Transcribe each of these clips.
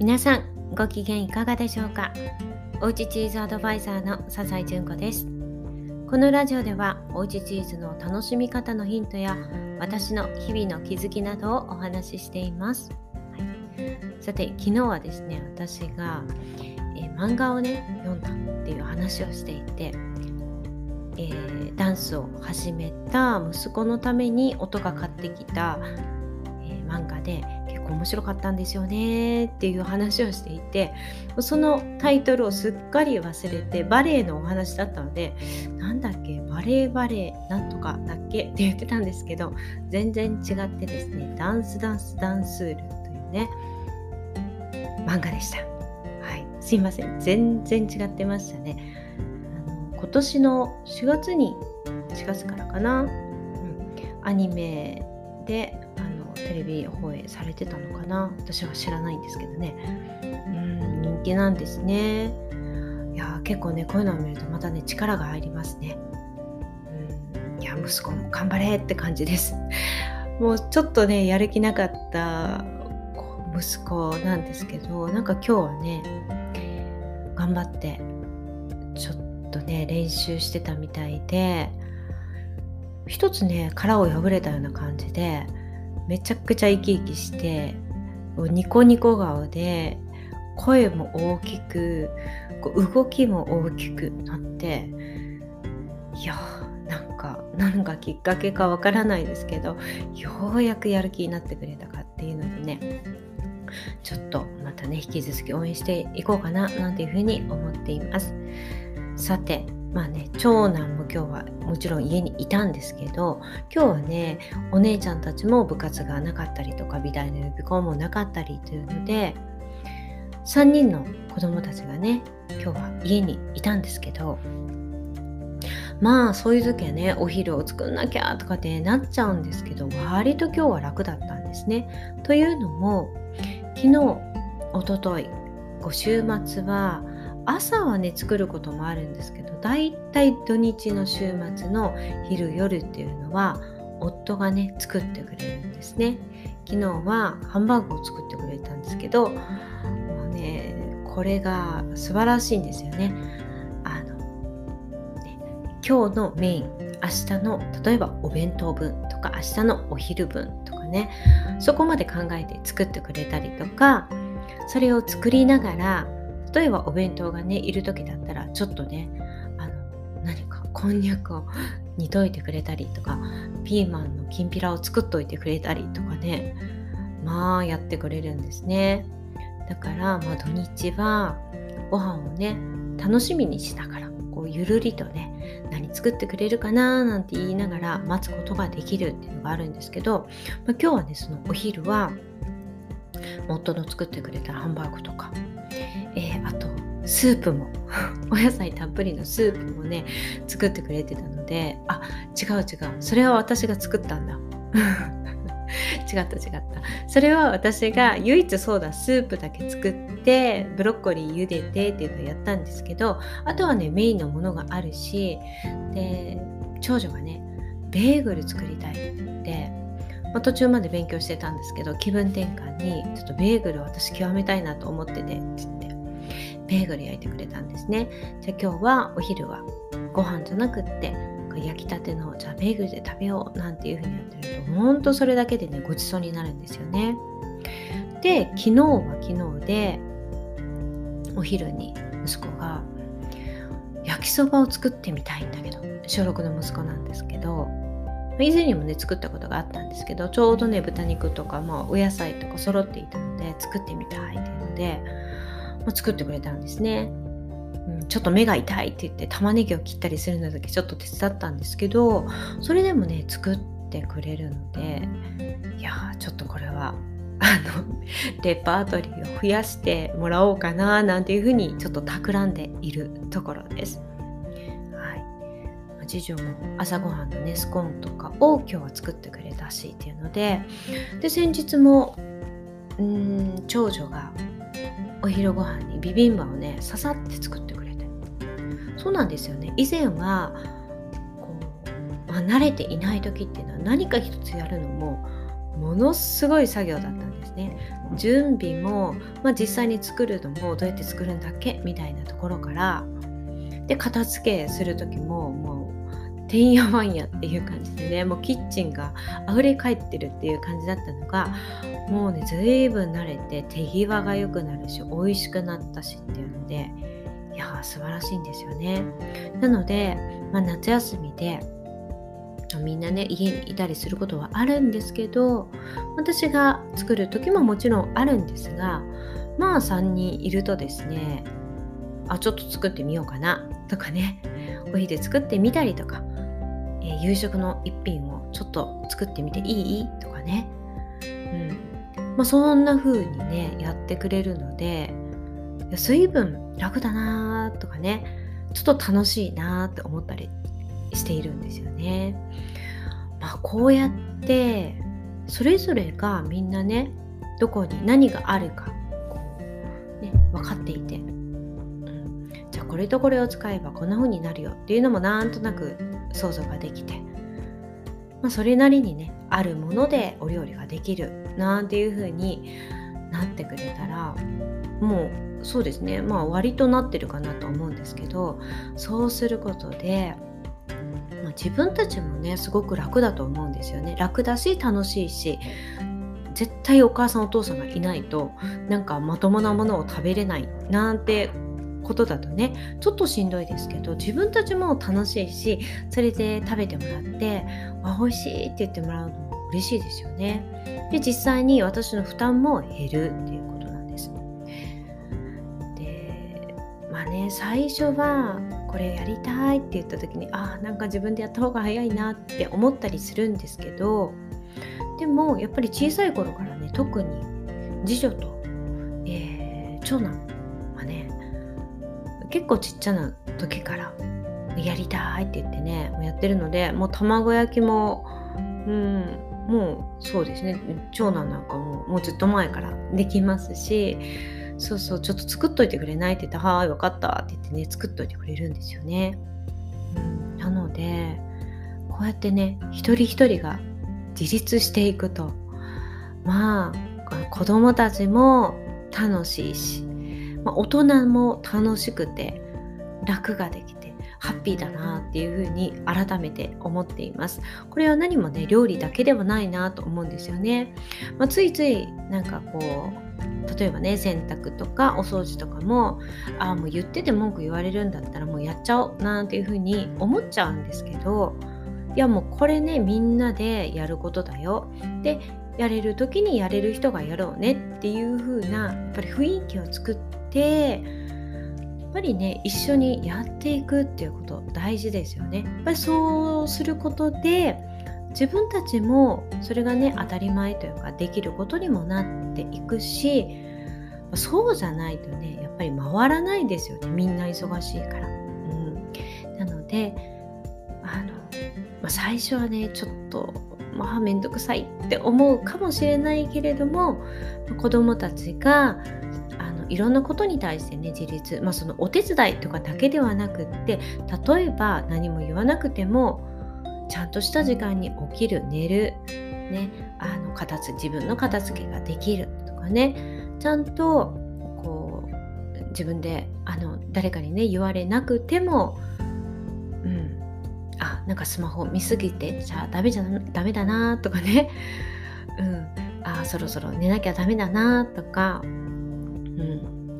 皆さんご機嫌いかがでしょうか？おうちチーズアドバイザーの笹井純子です。このラジオではおうちチーズの楽しみ方のヒントや私の日々の気づきなどをお話ししています、はい、さて昨日はですね私が、え、漫画をね読んだっていう話をしていてえー、ダンスを始めた息子のために音が買ってきた、えー、漫画で面白かったんですよねっていう話をしていてそのタイトルをすっかり忘れてバレエのお話だったのでなんだっけバレエバレエなんとかだっけって言ってたんですけど全然違ってですねダンスダンスダンスールというね漫画でした。はい、すいません全然違ってましたね。あの今年の4月に4月からかな、うん、アニメでテレビ放映されてたのかな？私は知らないんですけどね。うん人気なんですね。いや結構ねこういうのを見るとまたね力が入りますね。うんいや息子も頑張れって感じです。もうちょっとねやる気なかった息子なんですけどなんか今日はね頑張ってちょっとね練習してたみたいで一つね殻を破れたような感じでめちゃくちゃ生き生きしてニコニコ顔で声も大きくこう動きも大きくなっていやなんか何かきっかけかわからないですけどようやくやる気になってくれたかっていうのでねちょっとまたね引き続き応援していこうかななんていうふうに思っています。さてまあね長男も今日はもちろん家にいたんですけど今日はねお姉ちゃんたちも部活がなかったりとか美大の予備校もなかったりというので3人の子供たちがね今日は家にいたんですけどまあそういう時はねお昼を作んなきゃとかってなっちゃうんですけど割と今日は楽だったんですね。というのも昨日おとといご週末は朝はね作ることもあるんですけどだいたい土日の週末の昼夜っていうのは夫がね作ってくれるんですね。昨日はハンバーグを作ってくれたんですけどもうねこれが素晴らしいんですよね。あのね今日のメイン明日の例えばお弁当分とか明日のお昼分とかねそこまで考えて作ってくれたりとかそれを作りながら例えばお弁当がねいる時だったらちょっとねあの何かこんにゃくを煮といてくれたりとかピーマンのきんぴらを作っといてくれたりとかねまあやってくれるんですね。だからまあ土日はご飯をね楽しみにしながらこうゆるりとね何作ってくれるかななんて言いながら待つことができるっていうのがあるんですけど、まあ、今日はねそのお昼は夫の作ってくれたハンバーグとか、スープも お野菜たっぷりのスープもね作ってくれてたのであ違う違うそれは私が作ったんだ。違った違った。それは私が唯一そうだスープだけ作ってブロッコリー茹でてっていうのをやったんですけどあとはねメインのものがあるしで長女がねベーグル作りたいって言ってまあ、途中まで勉強してたんですけど気分転換にちょっとベーグル私極めたいなと思っててって言って。ベーグル焼いてくれたんですね。じゃあ今日はお昼はご飯じゃなくって焼きたてのじゃあベーグルで食べようなんていう風にやってるとほんとそれだけでねごちそうになるんですよね。で昨日は昨日でお昼に息子が焼きそばを作ってみたいんだけど小6の息子なんですけど以前にもね作ったことがあったんですけどちょうどね豚肉とか、まあ、お野菜とか揃っていたので作ってみたいっていうので、ま、作ってくれたんですね、うん、ちょっと目が痛いって言って玉ねぎを切ったりするのだけちょっと手伝ったんですけどそれでもね作ってくれるのでいやちょっとこれはあの レパートリーを増やしてもらおうかななんていうふうにちょっと企んでいるところです。次女も朝ごはんのねスコーンとかを今日は作ってくれたしっていうのでで先日もうん長女がお昼ご飯にビビンバをねささって作ってくれて。そうなんですよね。以前はこう、まあ、慣れていない時っていうのは何か一つやるのもものすごい作業だったんですね。準備も、まあ、実際に作るのもどうやって作るんだっけ？みたいなところからで片付けする時ももうてんやわんやっていう感じでねもうキッチンが溢れ返ってるっていう感じだったのがもうね随分慣れて手際が良くなるし美味しくなったしっていうのでいやー素晴らしいんですよね。なので、まあ、夏休みでみんなね家にいたりすることはあるんですけど私が作る時ももちろんあるんですがまあ3人いるとですねあちょっと作ってみようかなとかねお昼作ってみたりとか、え、夕食の一品をちょっと作ってみていい？とかね、うん。まあ、そんな風にねやってくれるので随分楽だなとかね。ちょっと楽しいなって思ったりしているんですよね。まあ、こうやってそれぞれがみんなねどこに何があるかこう、ね、分かっていて、うん、じゃあこれとこれを使えばこんな風になるよっていうのもなんとなく想像ができて、まあ、それなりにねあるものでお料理ができるなんていう風になってくれたらもうそうですね。まあ割となってるかなと思うんですけどそうすることでまあ、自分たちもねすごく楽だと思うんですよね。楽だし楽しいし絶対お母さんお父さんがいないとなんかまともなものを食べれないなんてことだとねちょっとしんどいですけど自分たちも楽しいしそれで食べてもらってあ美味しいって言ってもらうのも嬉しいですよね。で実際に私の負担も減るっていうことなんです。でまあね最初はこれやりたいって言った時にあなんか自分でやった方が早いなって思ったりするんですけどでもやっぱり小さい頃からね特に次女と、えー、長男結構ちっちゃな時からやりたいって言ってねやってるのでもう卵焼きもうんもうそうですね長男なんかももうずっと前からできますしそうそうちょっと作っといてくれないって言ったら「はい分かった」って言ってね作っといてくれるんですよね。うん、なのでこうやってね一人一人が自立していくとまあ子供たちも楽しいし、まあ、大人も楽しくて楽ができてハッピーだなっていうふうに改めて思っています。これは何もね料理だけではないなと思うんですよね。まあ、ついついなんかこう例えばね洗濯とかお掃除とかもああもう言ってて文句言われるんだったらもうやっちゃおうなんていうふうに思っちゃうんですけどいやもうこれねみんなでやることだよでやれる時にやれる人がやろうねっていう風なやっぱり雰囲気を作ってやっぱりね一緒にやっていくっていうこと大事ですよね。やっぱりそうすることで自分たちもそれがね当たり前というかできることにもなっていくしそうじゃないとねやっぱり回らないですよねみんな忙しいから。うん、なので、まあ、最初はねちょっとまあ面倒くさいって思うかもしれないけれども子どもたちがあのいろんなことに対してね自立、まあ、そのお手伝いとかだけではなくって例えば何も言わなくてもちゃんとした時間に起きる寝る、ね、あの片付自分の片付けができるとかねちゃんとこう自分であの誰かにね言われなくてもなんかスマホ見すぎてじゃあダメじゃダメだなとかね。うん。あそろそろ寝なきゃダメだなとか。うん。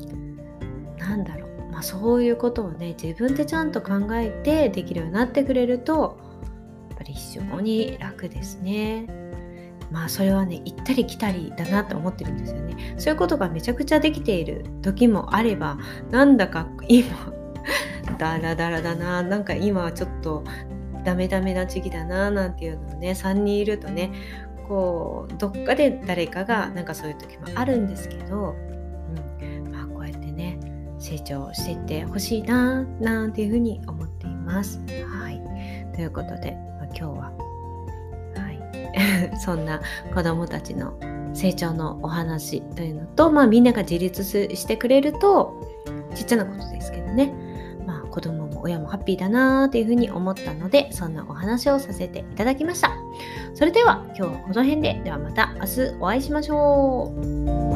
なんだろう。まあそういうことをね自分でちゃんと考えてできるようになってくれるとやっぱり非常に楽ですね。まあそれはね行ったり来たりだなと思ってるんですよね。そういうことがめちゃくちゃできている時もあればなんだか今 ダラダラだな。なんか今はちょっとダメダメな時期だななんていうのをね3人いるとねこうどっかで誰かがなんかそういう時もあるんですけど、うん。まあ、こうやってね成長していってほしいななんていうふうに思っています。はい。ということでま今日は、はい、そんな子どもたちの成長のお話というのと、まあ、みんなが自立してくれるとちっちゃなことですけどね、まあ、子供も親もハッピーだなーというふうに思ったのでそんなお話をさせていただきました。それでは今日はこの辺で。ではまた明日お会いしましょう。